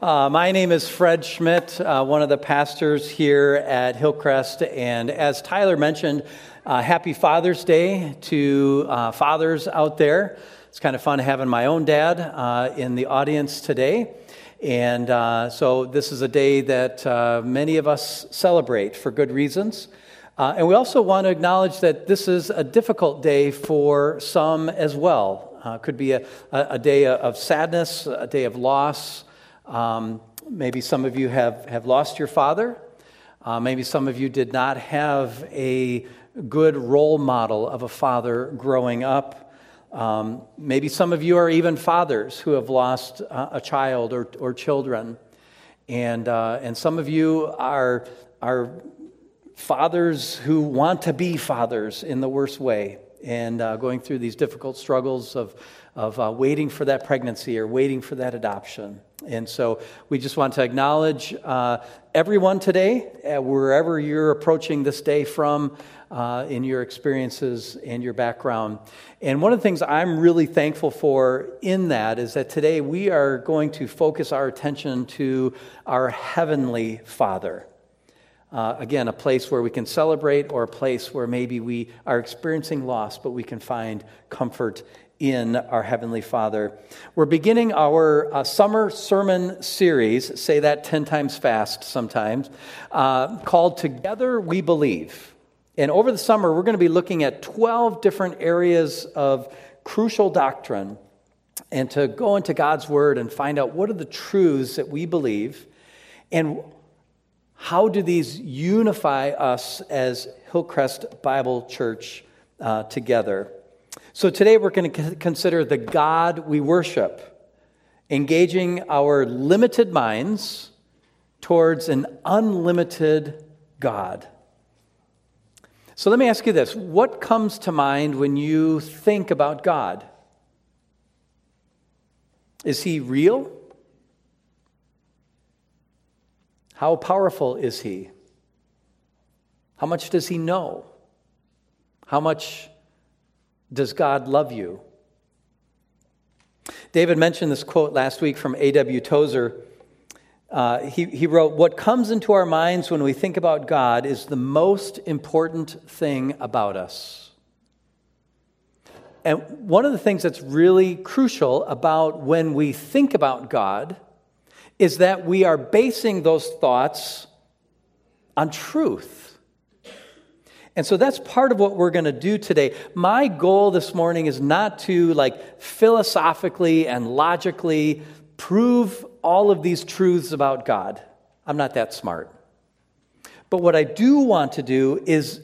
Uh, my name is Fred Schmidt, uh, one of the pastors here at Hillcrest. And as Tyler mentioned, uh, happy Father's Day to uh, fathers out there. It's kind of fun having my own dad uh, in the audience today. And uh, so, this is a day that many of us celebrate for good reasons. and we also want to acknowledge that this is a difficult day for some as well. could be a, a, day of sadness, a day of loss. Um, maybe some of you have, have lost your father. Uh, maybe some of you did not have a good role model of a father growing up. Um, maybe some of you are even fathers who have lost uh, a child or, or children. And, uh, and some of you are, are fathers who want to be fathers in the worst way and uh, going through these difficult struggles of, of uh, waiting for that pregnancy or waiting for that adoption. And so we just want to acknowledge uh, everyone today, uh, wherever you're approaching this day from, uh, in your experiences and your background. And one of the things I'm really thankful for in that is that today we are going to focus our attention to our Heavenly Father. Uh, again, a place where we can celebrate or a place where maybe we are experiencing loss, but we can find comfort in our Heavenly Father. We're beginning our uh, summer sermon series, say that 10 times fast sometimes, uh, called Together We Believe. And over the summer, we're going to be looking at 12 different areas of crucial doctrine and to go into God's Word and find out what are the truths that we believe and how do these unify us as Hillcrest Bible Church uh, together. So today we're going to consider the God we worship, engaging our limited minds towards an unlimited God. So let me ask you this what comes to mind when you think about God? Is he real? How powerful is he? How much does he know? How much does God love you? David mentioned this quote last week from A.W. Tozer. Uh, he, he wrote, What comes into our minds when we think about God is the most important thing about us. And one of the things that's really crucial about when we think about God is that we are basing those thoughts on truth. And so that's part of what we're going to do today. My goal this morning is not to like philosophically and logically prove all of these truths about God. I'm not that smart. But what I do want to do is,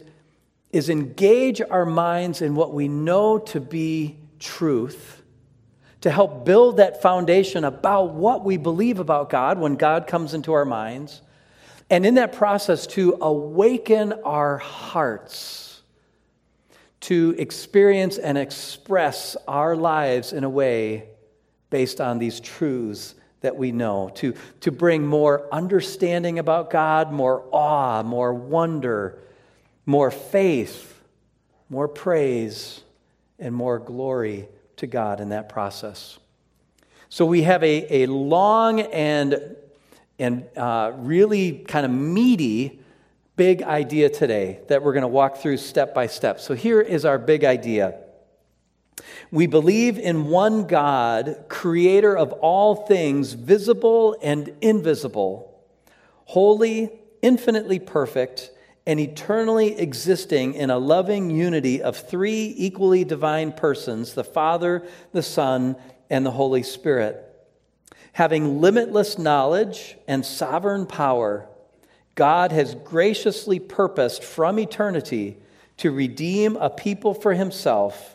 is engage our minds in what we know to be truth to help build that foundation about what we believe about God when God comes into our minds and in that process, to awaken our hearts to experience and express our lives in a way based on these truths that we know, to, to bring more understanding about God, more awe, more wonder, more faith, more praise, and more glory to God in that process. So we have a, a long and and uh, really kind of meaty big idea today that we're going to walk through step by step. So here is our big idea. We believe in one God, creator of all things, visible and invisible, holy, infinitely perfect, and eternally existing in a loving unity of three equally divine persons the Father, the Son, and the Holy Spirit Having limitless knowledge and sovereign power, God has graciously purposed from eternity to redeem a people for himself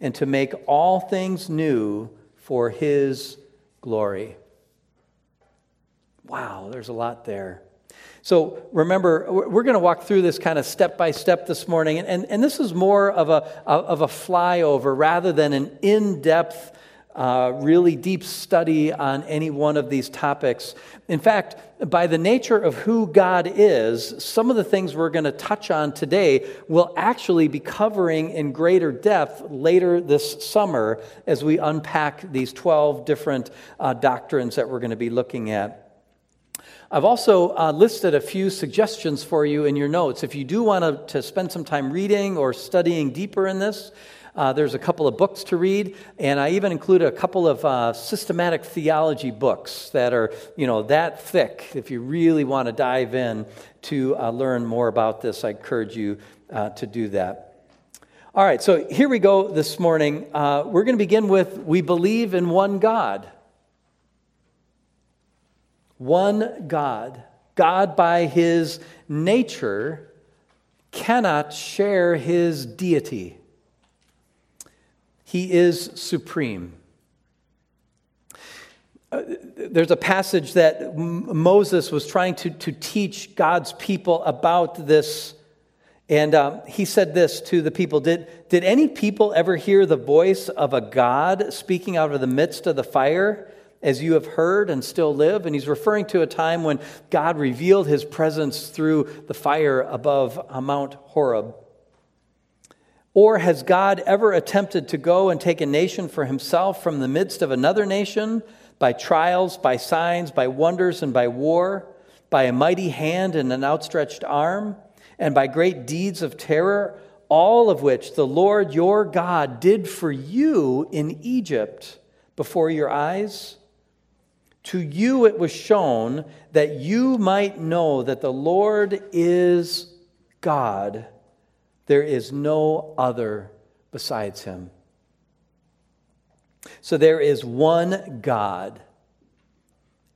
and to make all things new for his glory. Wow, there's a lot there. So remember, we're going to walk through this kind of step by step this morning, and, and, and this is more of a, of a flyover rather than an in depth uh, really deep study on any one of these topics. In fact, by the nature of who God is, some of the things we're going to touch on today will actually be covering in greater depth later this summer as we unpack these 12 different uh, doctrines that we're going to be looking at. I've also uh, listed a few suggestions for you in your notes. If you do want to, to spend some time reading or studying deeper in this, uh, there's a couple of books to read, and I even included a couple of uh, systematic theology books that are, you know, that thick. If you really want to dive in to uh, learn more about this, I encourage you uh, to do that. All right, so here we go this morning. Uh, we're going to begin with We believe in one God. One God. God, by his nature, cannot share his deity. He is supreme. Uh, there's a passage that Moses was trying to, to teach God's people about this. And um, he said this to the people did, did any people ever hear the voice of a God speaking out of the midst of the fire, as you have heard and still live? And he's referring to a time when God revealed his presence through the fire above Mount Horeb. Or has God ever attempted to go and take a nation for himself from the midst of another nation by trials, by signs, by wonders, and by war, by a mighty hand and an outstretched arm, and by great deeds of terror, all of which the Lord your God did for you in Egypt before your eyes? To you it was shown that you might know that the Lord is God there is no other besides him. So there is one God.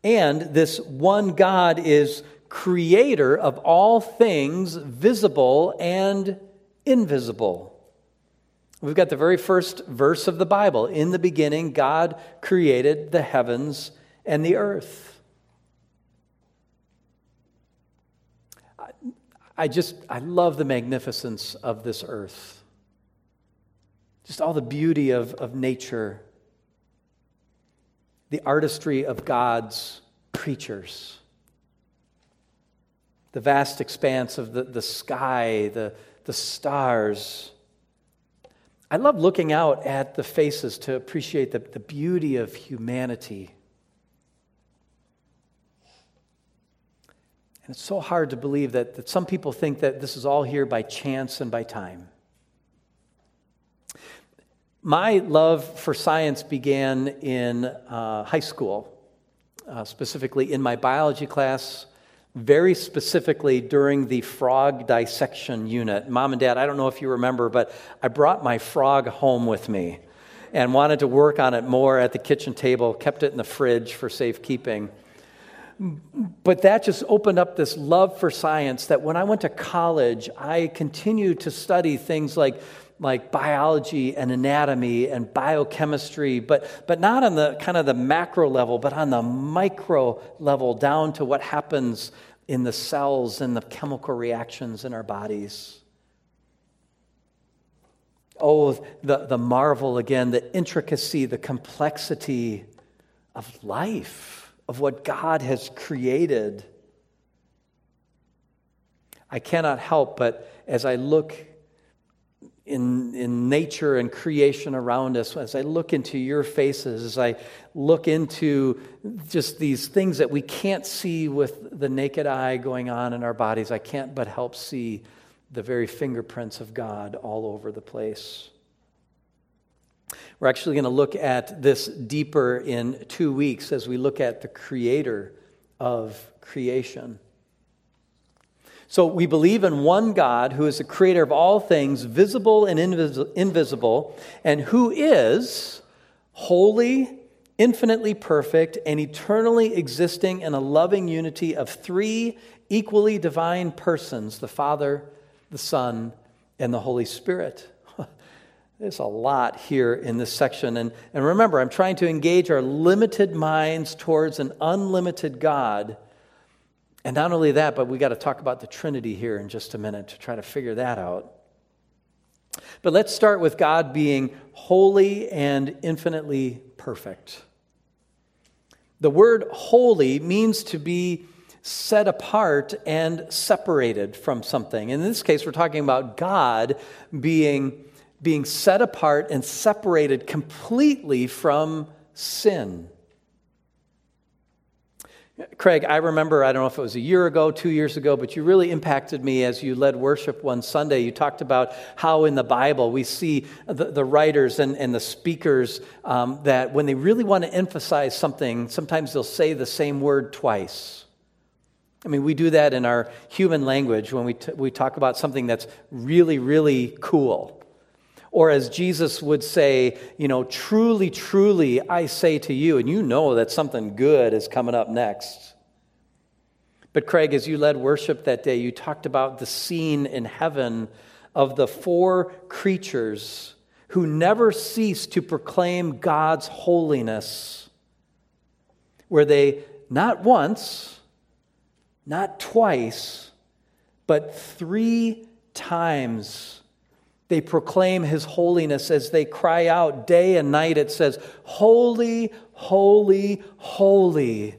And this one God is creator of all things visible and invisible. We've got the very first verse of the Bible. In the beginning, God created the heavens and the earth. I just, I love the magnificence of this earth. Just all the beauty of, of nature, the artistry of God's creatures, the vast expanse of the, the sky, the, the stars. I love looking out at the faces to appreciate the, the beauty of humanity. And it's so hard to believe that, that some people think that this is all here by chance and by time. My love for science began in uh, high school, uh, specifically in my biology class, very specifically during the frog dissection unit. Mom and Dad, I don't know if you remember, but I brought my frog home with me and wanted to work on it more at the kitchen table, kept it in the fridge for safekeeping. But that just opened up this love for science that when I went to college, I continued to study things like, like biology and anatomy and biochemistry, but, but not on the kind of the macro level, but on the micro level, down to what happens in the cells and the chemical reactions in our bodies. Oh, the, the marvel again, the intricacy, the complexity of life of what God has created. I cannot help but as I look in, in nature and creation around us, as I look into your faces, as I look into just these things that we can't see with the naked eye going on in our bodies, I can't but help see the very fingerprints of God all over the place. We're actually going to look at this deeper in two weeks as we look at the creator of creation. So we believe in one God who is the creator of all things, visible and invis- invisible, and who is holy, infinitely perfect, and eternally existing in a loving unity of three equally divine persons the Father, the Son, and the Holy Spirit. There's a lot here in this section. And, and remember, I'm trying to engage our limited minds towards an unlimited God. And not only that, but we got to talk about the Trinity here in just a minute to try to figure that out. But let's start with God being holy and infinitely perfect. The word holy means to be set apart and separated from something. In this case, we're talking about God being, being set apart and separated completely from sin. Craig, I remember, I don't know if it was a year ago, two years ago, but you really impacted me as you led worship one Sunday. You talked about how in the Bible we see the, the writers and, and the speakers um, that when they really want to emphasize something, sometimes they'll say the same word twice. I mean, we do that in our human language when we, t- we talk about something that's really, really cool. Or as Jesus would say, you know, truly, truly, I say to you, and you know that something good is coming up next. But Craig, as you led worship that day, you talked about the scene in heaven of the four creatures who never cease to proclaim God's holiness, where they not once, not twice, but three times they proclaim his holiness as they cry out day and night. It says, Holy, holy, holy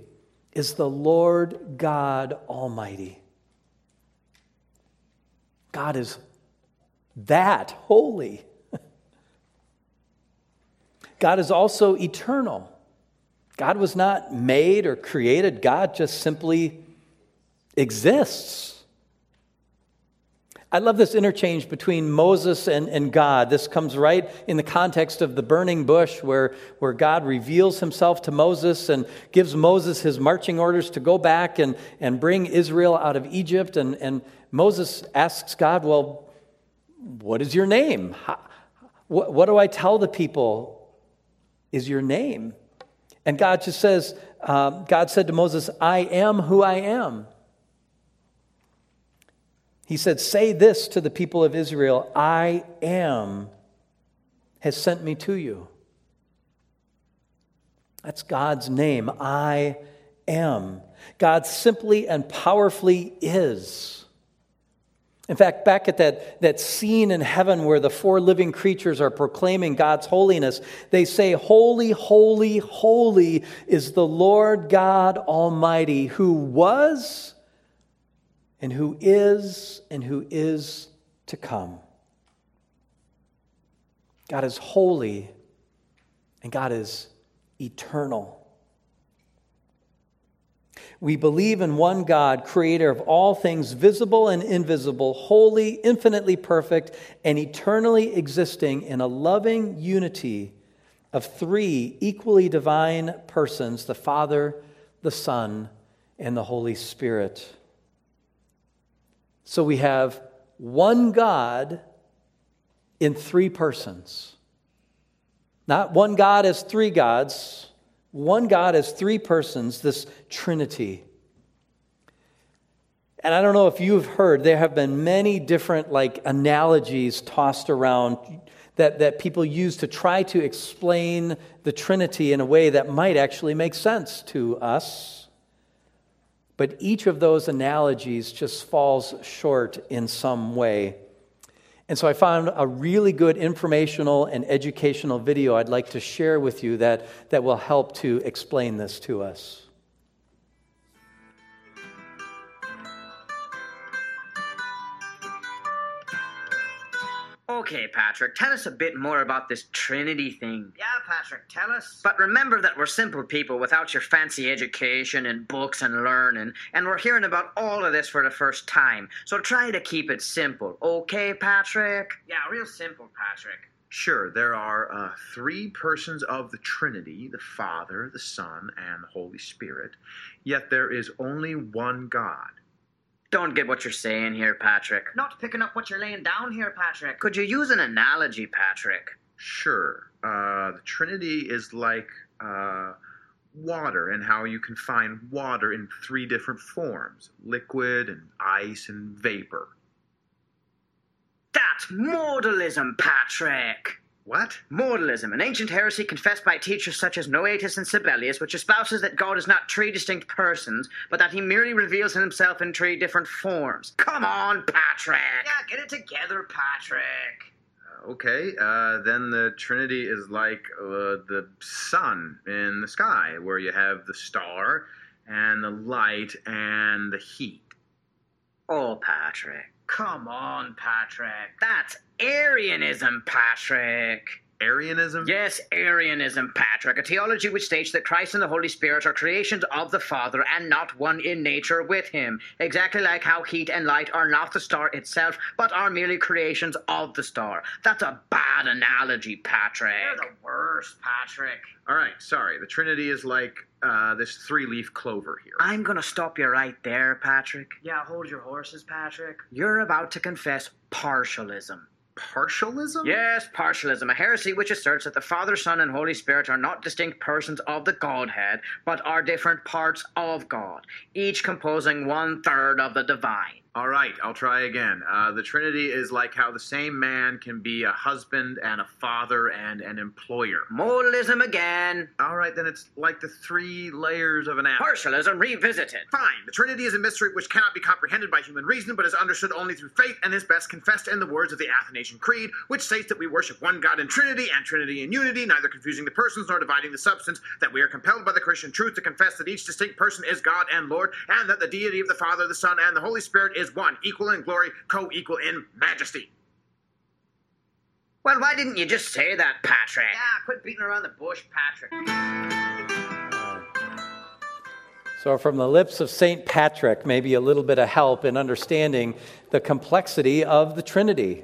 is the Lord God Almighty. God is that holy. God is also eternal. God was not made or created, God just simply exists. I love this interchange between Moses and, and God. This comes right in the context of the burning bush, where, where God reveals himself to Moses and gives Moses his marching orders to go back and, and bring Israel out of Egypt. And, and Moses asks God, Well, what is your name? How, what, what do I tell the people is your name? And God just says, uh, God said to Moses, I am who I am. He said, Say this to the people of Israel I am has sent me to you. That's God's name. I am. God simply and powerfully is. In fact, back at that, that scene in heaven where the four living creatures are proclaiming God's holiness, they say, Holy, holy, holy is the Lord God Almighty, who was and who is and who is to come. God is holy and God is eternal. We believe in one God, creator of all things visible and invisible, holy, infinitely perfect, and eternally existing in a loving unity of three equally divine persons the Father, the Son, and the Holy Spirit. So we have one God in three persons. Not one God as three gods, one God as three persons, this Trinity. And I don't know if you've heard, there have been many different like analogies tossed around that, that people use to try to explain the Trinity in a way that might actually make sense to us. But each of those analogies just falls short in some way. And so I found a really good informational and educational video I'd like to share with you that, that will help to explain this to us. Okay, Patrick, tell us a bit more about this Trinity thing. Yeah, Patrick, tell us. But remember that we're simple people without your fancy education and books and learning, and we're hearing about all of this for the first time. So try to keep it simple, okay, Patrick? Yeah, real simple, Patrick. Sure, there are uh, three persons of the Trinity the Father, the Son, and the Holy Spirit, yet there is only one God. Don't get what you're saying here, Patrick. Not picking up what you're laying down here, Patrick. Could you use an analogy, Patrick? Sure. Uh, the Trinity is like uh, water and how you can find water in three different forms liquid and ice and vapor. That's modalism, Patrick! What? Modalism, an ancient heresy confessed by teachers such as Noetus and Sabellius, which espouses that God is not three distinct persons, but that he merely reveals himself in three different forms. Come on, Patrick! Yeah, get it together, Patrick. okay. Uh, then the Trinity is like uh, the sun in the sky, where you have the star and the light and the heat. Oh, Patrick. Come on, Patrick. That's Arianism, Patrick. Arianism? Yes, Arianism, Patrick, a theology which states that Christ and the Holy Spirit are creations of the Father and not one in nature with Him. Exactly like how heat and light are not the star itself, but are merely creations of the star. That's a bad analogy, Patrick. You're the worst, Patrick. All right, sorry. The Trinity is like uh, this three leaf clover here. I'm gonna stop you right there, Patrick. Yeah, hold your horses, Patrick. You're about to confess partialism. Partialism? Yes, partialism, a heresy which asserts that the Father, Son, and Holy Spirit are not distinct persons of the Godhead, but are different parts of God, each composing one third of the divine. All right, I'll try again. Uh, the Trinity is like how the same man can be a husband and a father and an employer. Modalism again. All right, then it's like the three layers of an apple. Partialism revisited. Fine. The Trinity is a mystery which cannot be comprehended by human reason, but is understood only through faith and is best confessed in the words of the Athanasian Creed, which states that we worship one God in Trinity and Trinity in unity, neither confusing the persons nor dividing the substance, that we are compelled by the Christian truth to confess that each distinct person is God and Lord, and that the deity of the Father, the Son, and the Holy Spirit is one, equal in glory, co equal in majesty. Well, why didn't you just say that, Patrick? Yeah, quit beating around the bush, Patrick. So, from the lips of St. Patrick, maybe a little bit of help in understanding the complexity of the Trinity.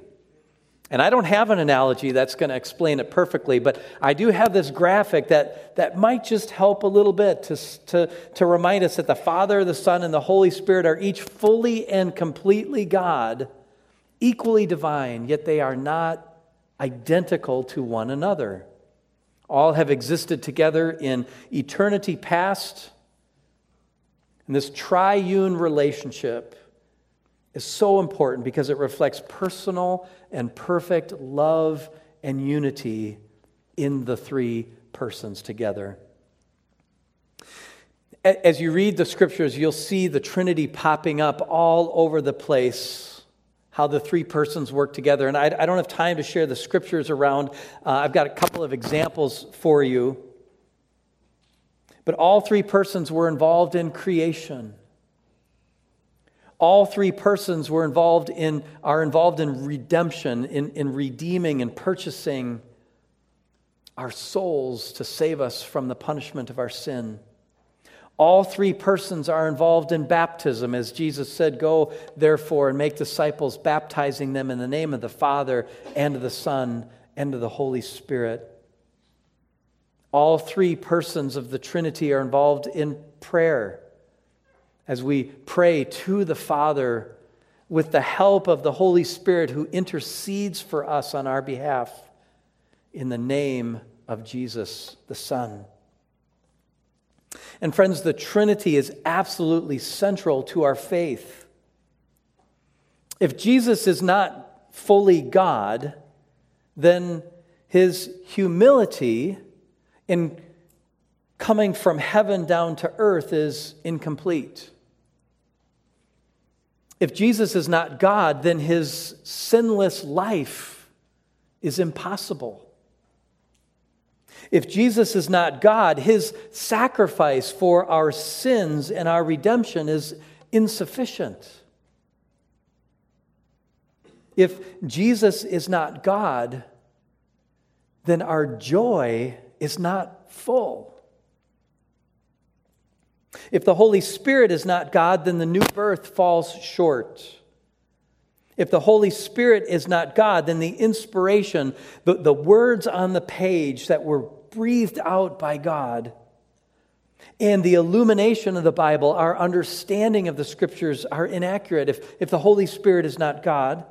And I don't have an analogy that's going to explain it perfectly, but I do have this graphic that, that might just help a little bit to, to, to remind us that the Father, the Son, and the Holy Spirit are each fully and completely God, equally divine, yet they are not identical to one another. All have existed together in eternity past and this triune relationship is so important because it reflects personal and perfect love and unity in the three persons together. As you read the scriptures, you'll see the Trinity popping up all over the place, how the three persons work together. And I, I don't have time to share the scriptures around. Uh, I've got a couple of examples for you. But all three persons were involved in creation. All three persons were involved in, are involved in redemption, in, in redeeming and purchasing our souls to save us from the punishment of our sin. All three persons are involved in baptism, as Jesus said, Go therefore and make disciples, baptizing them in the name of the Father and of the Son and of the Holy Spirit. All three persons of the Trinity are involved in prayer as we pray to the Father with the help of the Holy Spirit who intercedes for us on our behalf in the name of Jesus the Son. And friends, the Trinity is absolutely central to our faith. If Jesus is not fully God, then his humility in coming from heaven down to earth is incomplete. If Jesus is not God, then his sinless life is impossible. If Jesus is not God, his sacrifice for our sins and our redemption is insufficient. If Jesus is not God, then our joy is not full. If the Holy Spirit is not God, then the new birth falls short. If the Holy Spirit is not God, then the inspiration, the, the words on the page that were breathed out by God, and the illumination of the Bible, our understanding of the scriptures are inaccurate. If, if the Holy Spirit is not God,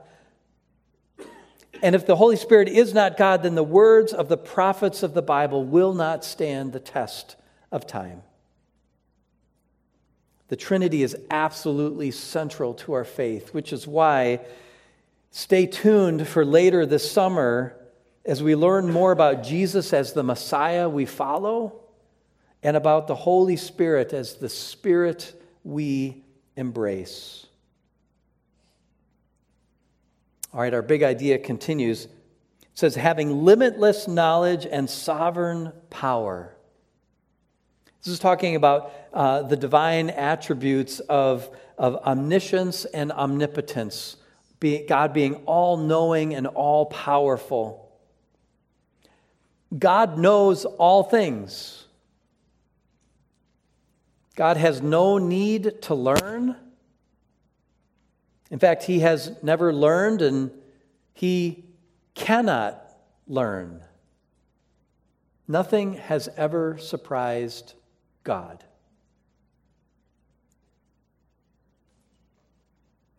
and if the Holy Spirit is not God, then the words of the prophets of the Bible will not stand the test of time. The Trinity is absolutely central to our faith, which is why stay tuned for later this summer as we learn more about Jesus as the Messiah we follow and about the Holy Spirit as the Spirit we embrace. All right, our big idea continues. It says, having limitless knowledge and sovereign power. This is talking about uh, the divine attributes of, of omniscience and omnipotence, be, God being all knowing and all powerful. God knows all things. God has no need to learn. In fact, he has never learned and he cannot learn. Nothing has ever surprised God.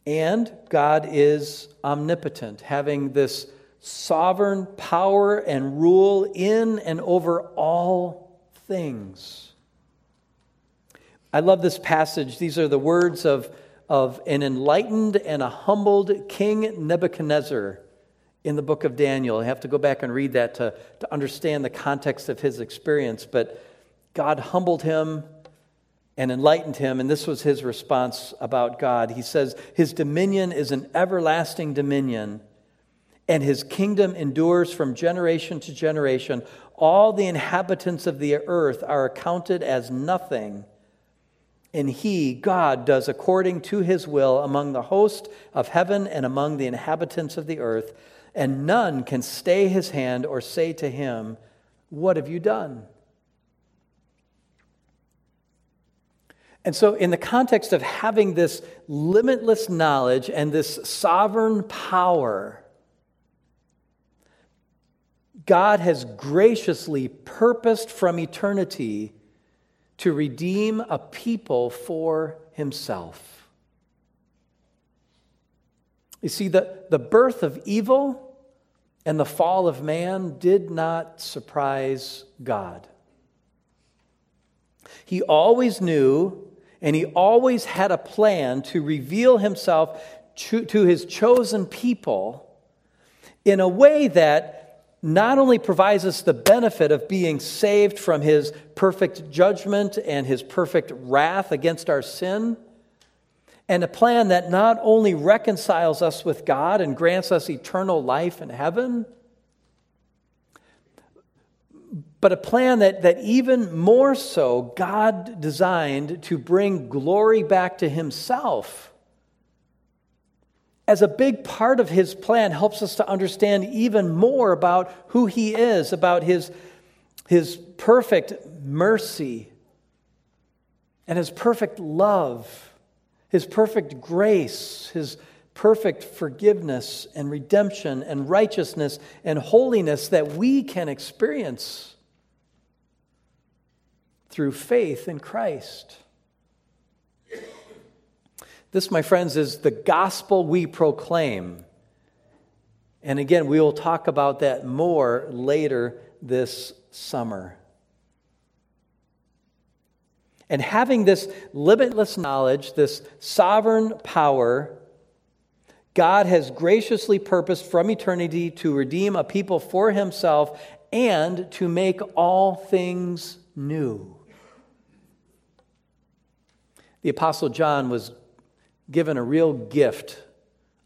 And God is omnipotent, having this sovereign power and rule in and over all things. I love this passage. These are the words of, of an enlightened and a humbled King Nebuchadnezzar in the book of Daniel. I have to go back and read that to, to understand the context of his experience. But God humbled him and enlightened him, and this was his response about God. He says, His dominion is an everlasting dominion, and his kingdom endures from generation to generation. All the inhabitants of the earth are accounted as nothing. And he, God, does according to his will among the host of heaven and among the inhabitants of the earth and none can stay his hand or say to him, What have you done? And so, in the context of having this limitless knowledge and this sovereign power, God has graciously purposed from eternity to redeem a people for himself. You see, the, the birth of evil and the fall of man did not surprise God. He always knew and he always had a plan to reveal himself to his chosen people in a way that not only provides us the benefit of being saved from his perfect judgment and his perfect wrath against our sin, and a plan that not only reconciles us with God and grants us eternal life in heaven, but a plan that, that even more so God designed to bring glory back to Himself. As a big part of His plan helps us to understand even more about who He is, about His, his perfect mercy and His perfect love his perfect grace, his perfect forgiveness and redemption and righteousness and holiness that we can experience through faith in Christ. This, my friends, is the gospel we proclaim. And again, we will talk about that more later this summer. And having this limitless knowledge, this sovereign power, God has graciously purposed from eternity to redeem a people for himself and to make all things new. The Apostle John was given a real gift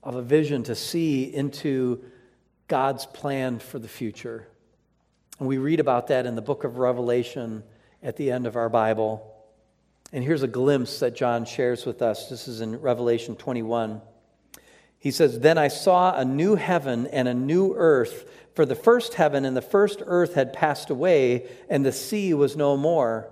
of a vision to see into God's plan for the future. And we read about that in the book of Revelation at the end of our Bible. And here's a glimpse that John shares with us. This is in Revelation 21. He says, Then I saw a new heaven and a new earth, for the first heaven and the first earth had passed away, and the sea was no more.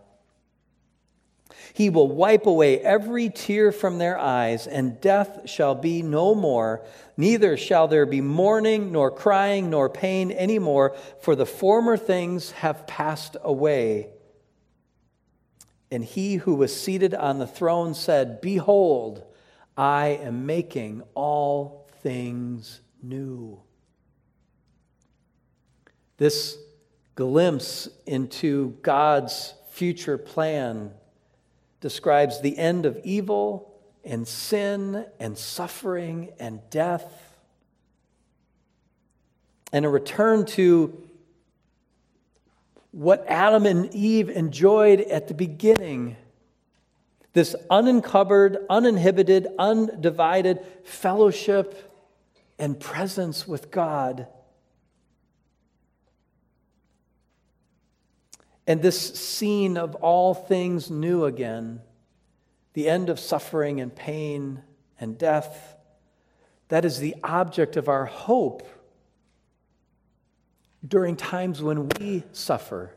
He will wipe away every tear from their eyes, and death shall be no more. Neither shall there be mourning, nor crying, nor pain any more, for the former things have passed away. And he who was seated on the throne said, Behold, I am making all things new. This glimpse into God's future plan describes the end of evil and sin and suffering and death, and a return to what Adam and Eve enjoyed at the beginning this unencumbered, uninhibited, undivided fellowship and presence with God. And this scene of all things new again, the end of suffering and pain and death, that is the object of our hope during times when we suffer.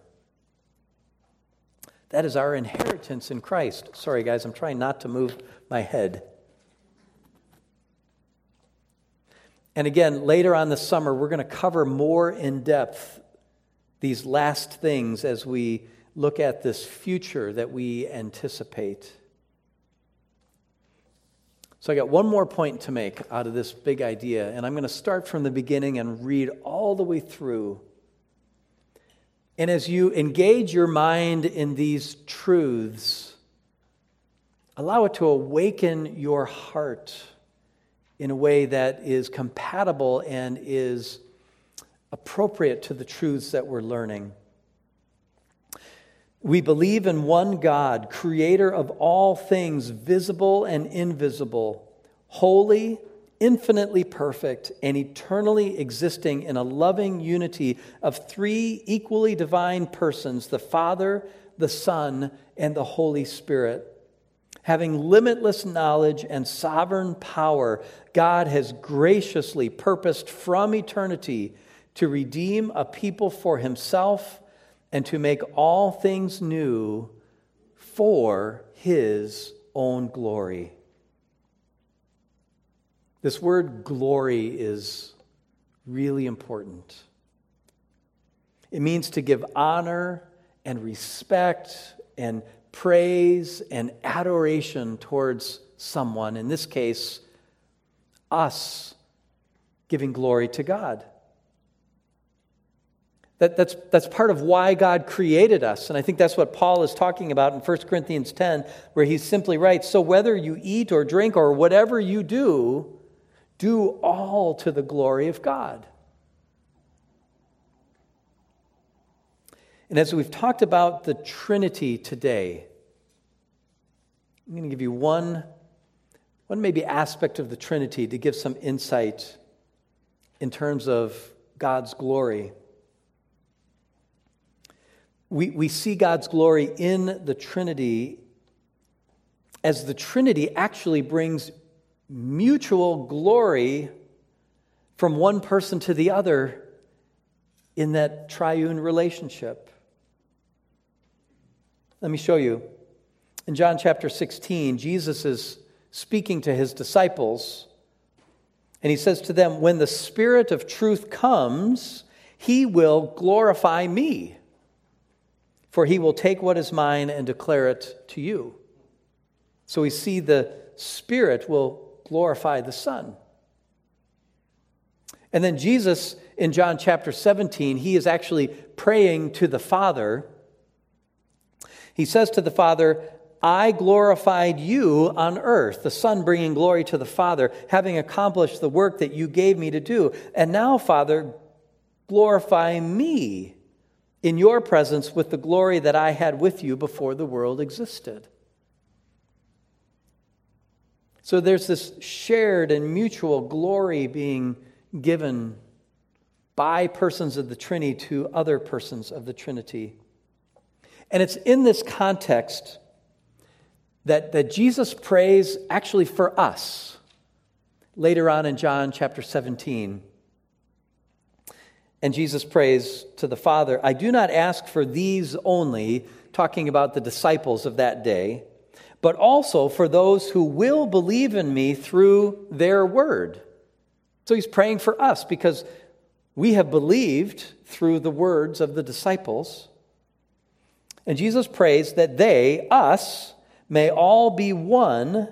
That is our inheritance in Christ. Sorry, guys, I'm trying not to move my head. And again, later on this summer, we're going to cover more in depth these last things as we look at this future that we anticipate. So, I got one more point to make out of this big idea, and I'm going to start from the beginning and read all the way through. And as you engage your mind in these truths, allow it to awaken your heart in a way that is compatible and is appropriate to the truths that we're learning. We believe in one God, creator of all things, visible and invisible, holy, infinitely perfect, and eternally existing in a loving unity of three equally divine persons the Father, the Son, and the Holy Spirit. Having limitless knowledge and sovereign power, God has graciously purposed from eternity to redeem a people for himself and to make all things new for his own glory. This word glory is really important. It means to give honor and respect and praise and adoration towards someone. In this case, us giving glory to God. That, that's, that's part of why God created us. And I think that's what Paul is talking about in 1 Corinthians 10, where he simply writes So whether you eat or drink or whatever you do, do all to the glory of God. And as we've talked about the Trinity today, I'm going to give you one, one maybe aspect of the Trinity to give some insight in terms of God's glory we, we see God's glory in the Trinity as the Trinity actually brings mutual glory from one person to the other in that triune relationship. Let me show you. In John chapter 16, Jesus is speaking to his disciples, and he says to them, When the Spirit of truth comes, he will glorify me for he will take what is mine and declare it to you. So we see the Spirit will glorify the Son. And then Jesus, in John chapter 17, he is actually praying to the Father. He says to the Father, I glorified you on earth, the Son bringing glory to the Father, having accomplished the work that you gave me to do. And now, Father, glorify me in your presence with the glory that I had with you before the world existed. So there's this shared and mutual glory being given by persons of the Trinity to other persons of the Trinity. And it's in this context that, that Jesus prays actually for us later on in John chapter 17. And Jesus prays to the Father, I do not ask for these only, talking about the disciples of that day, but also for those who will believe in me through their word. So he's praying for us because we have believed through the words of the disciples. And Jesus prays that they, us, may all be one,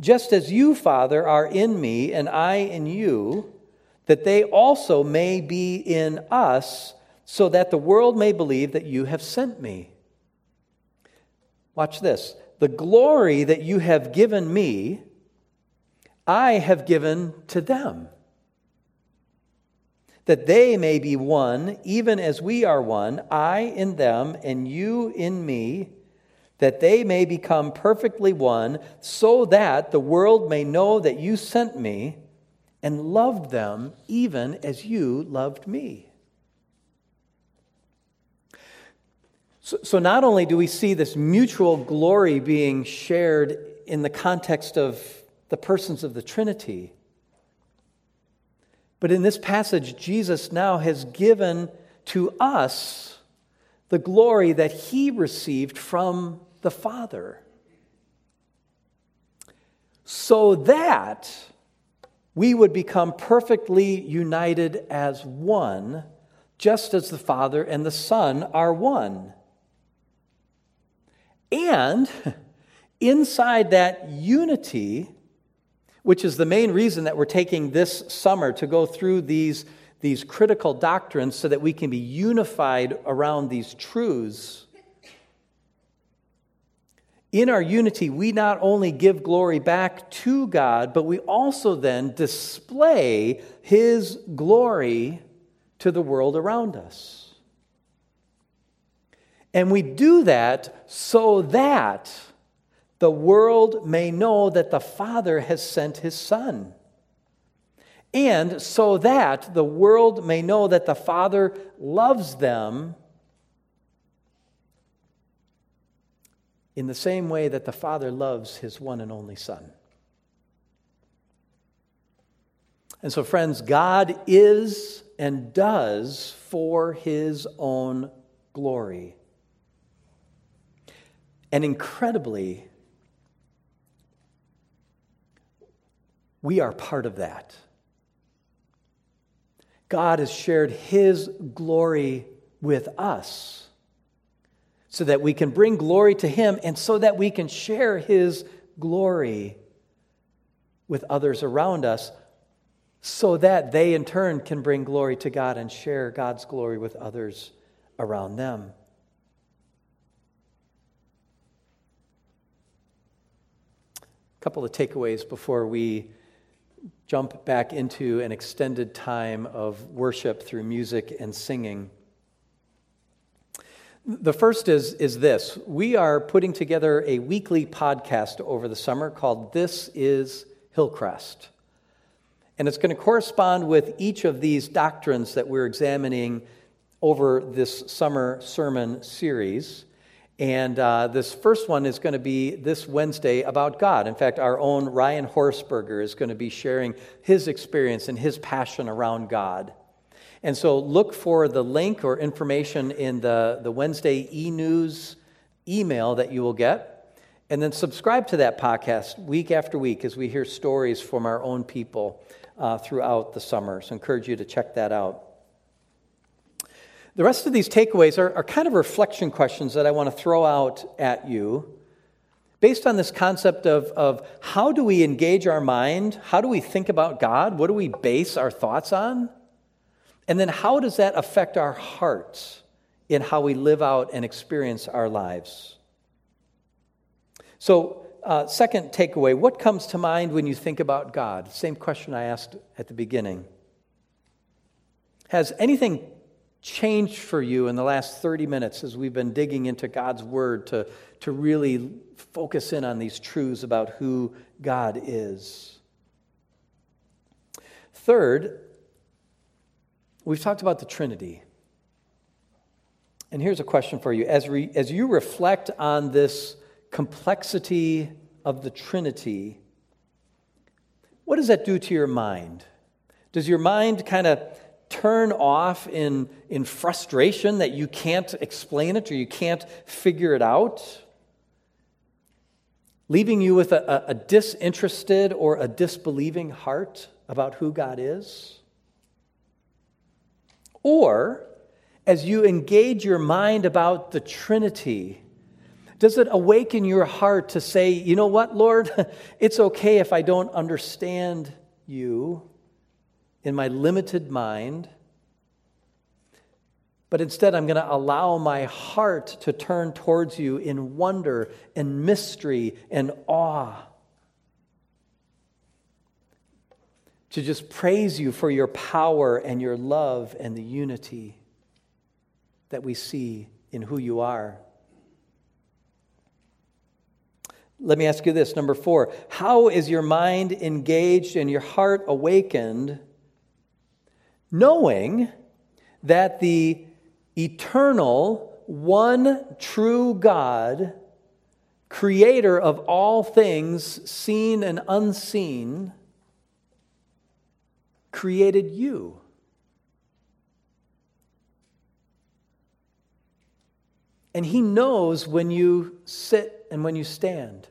just as you, Father, are in me and I in you that they also may be in us, so that the world may believe that you have sent me. Watch this. The glory that you have given me, I have given to them, that they may be one, even as we are one, I in them and you in me, that they may become perfectly one, so that the world may know that you sent me and loved them even as you loved me. So, so, not only do we see this mutual glory being shared in the context of the persons of the Trinity, but in this passage, Jesus now has given to us the glory that he received from the Father. So that we would become perfectly united as one, just as the Father and the Son are one. And inside that unity, which is the main reason that we're taking this summer to go through these, these critical doctrines so that we can be unified around these truths. In our unity, we not only give glory back to God, but we also then display His glory to the world around us. And we do that so that the world may know that the Father has sent his Son. And so that the world may know that the Father loves them in the same way that the Father loves his one and only Son. And so, friends, God is and does for his own glory. And incredibly, we are part of that. God has shared his glory with us so that we can bring glory to him and so that we can share his glory with others around us so that they in turn can bring glory to God and share God's glory with others around them. A couple of takeaways before we jump back into an extended time of worship through music and singing. The first is, is this we are putting together a weekly podcast over the summer called This is Hillcrest. And it's going to correspond with each of these doctrines that we're examining over this summer sermon series. And uh, this first one is going to be this Wednesday about God. In fact, our own Ryan Horsberger is going to be sharing his experience and his passion around God. And so look for the link or information in the, the Wednesday e news email that you will get. And then subscribe to that podcast week after week as we hear stories from our own people uh, throughout the summer. So I encourage you to check that out. The rest of these takeaways are, are kind of reflection questions that I want to throw out at you based on this concept of, of how do we engage our mind? How do we think about God? What do we base our thoughts on? And then how does that affect our hearts in how we live out and experience our lives? So, uh, second takeaway what comes to mind when you think about God? Same question I asked at the beginning. Has anything changed for you in the last 30 minutes as we've been digging into God's Word to, to really focus in on these truths about who God is? Third, we've talked about the Trinity. And here's a question for you. As, re, as you reflect on this complexity of the Trinity, what does that do to your mind? Does your mind kind of turn off in, in frustration that you can't explain it or you can't figure it out, leaving you with a, a disinterested or a disbelieving heart about who God is? Or, as you engage your mind about the Trinity, does it awaken your heart to say, you know what, Lord, it's okay if I don't understand you? in my limited mind, but instead I'm going to allow my heart to turn towards you in wonder and mystery and awe. To just praise you for your power and your love and the unity that we see in who you are. Let me ask you this number four How is your mind engaged and your heart awakened, knowing that the eternal, one true God, creator of all things, seen and unseen, created you? And he knows when you sit and when you stand.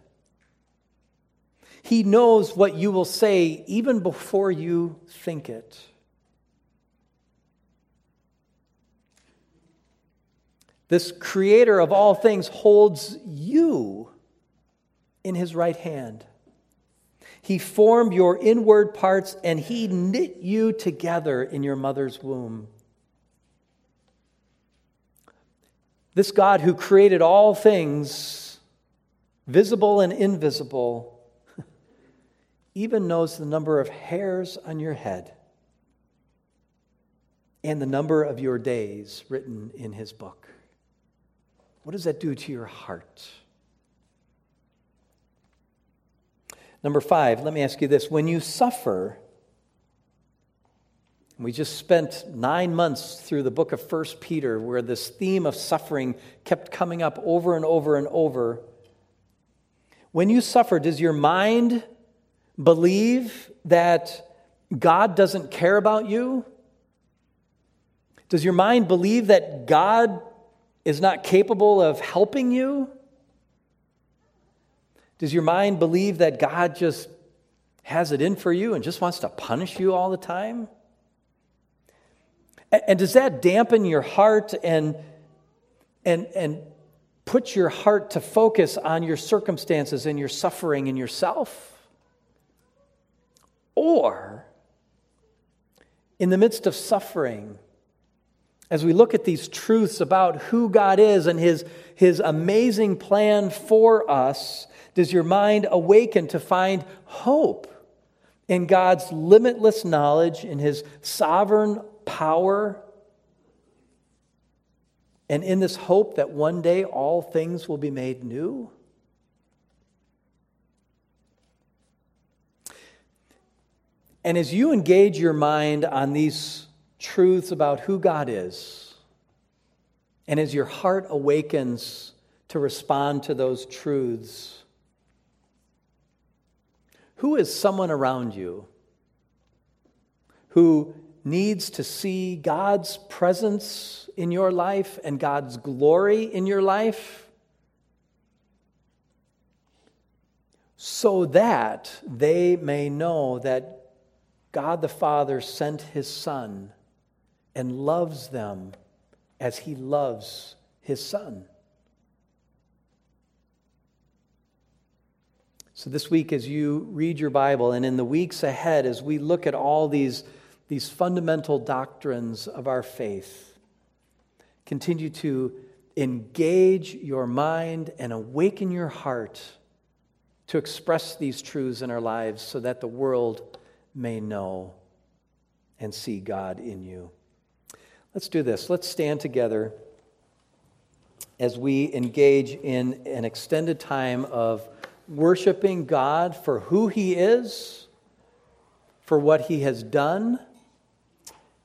He knows what you will say even before you think it. This creator of all things holds you in his right hand. He formed your inward parts and he knit you together in your mother's womb. This God who created all things, visible and invisible, even knows the number of hairs on your head and the number of your days written in his book. What does that do to your heart? Number five, let me ask you this. When you suffer, we just spent nine months through the book of First Peter, where this theme of suffering kept coming up over and over and over. When you suffer, does your mind believe that God doesn't care about you? Does your mind believe that God is not capable of helping you? Does your mind believe that God just has it in for you and just wants to punish you all the time? And does that dampen your heart and, and, and put your heart to focus on your circumstances and your suffering and yourself? Or, in the midst of suffering, as we look at these truths about who God is and his, his amazing plan for us, does your mind awaken to find hope in God's limitless knowledge, in his sovereign power, and in this hope that one day all things will be made new? And as you engage your mind on these truths about who God is, and as your heart awakens to respond to those truths, who is someone around you who needs to see God's presence in your life and God's glory in your life? So that they may know that God the Father sent his Son and loves them as he loves his Son. So, this week, as you read your Bible, and in the weeks ahead, as we look at all these, these fundamental doctrines of our faith, continue to engage your mind and awaken your heart to express these truths in our lives so that the world may know and see God in you. Let's do this. Let's stand together as we engage in an extended time of worshiping God for who He is, for what He has done,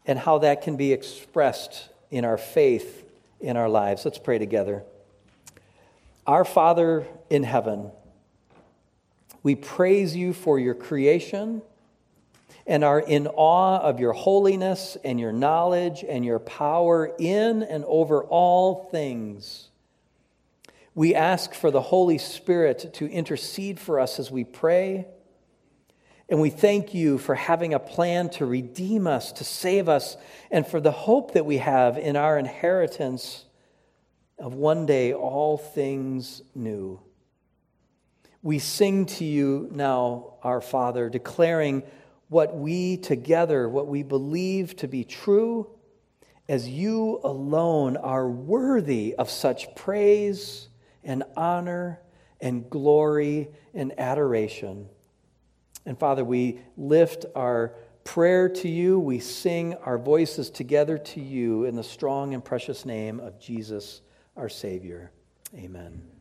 and how that can be expressed in our faith in our lives. Let's pray together. Our Father in heaven, we praise you for your creation and are in awe of your holiness and your knowledge and your power in and over all things. We ask for the Holy Spirit to intercede for us as we pray. And we thank you for having a plan to redeem us, to save us, and for the hope that we have in our inheritance of one day all things new. We sing to you now, our Father, declaring what we together, what we believe to be true, as you alone are worthy of such praise and honor and glory and adoration. And Father, we lift our prayer to you. We sing our voices together to you in the strong and precious name of Jesus, our Savior. Amen.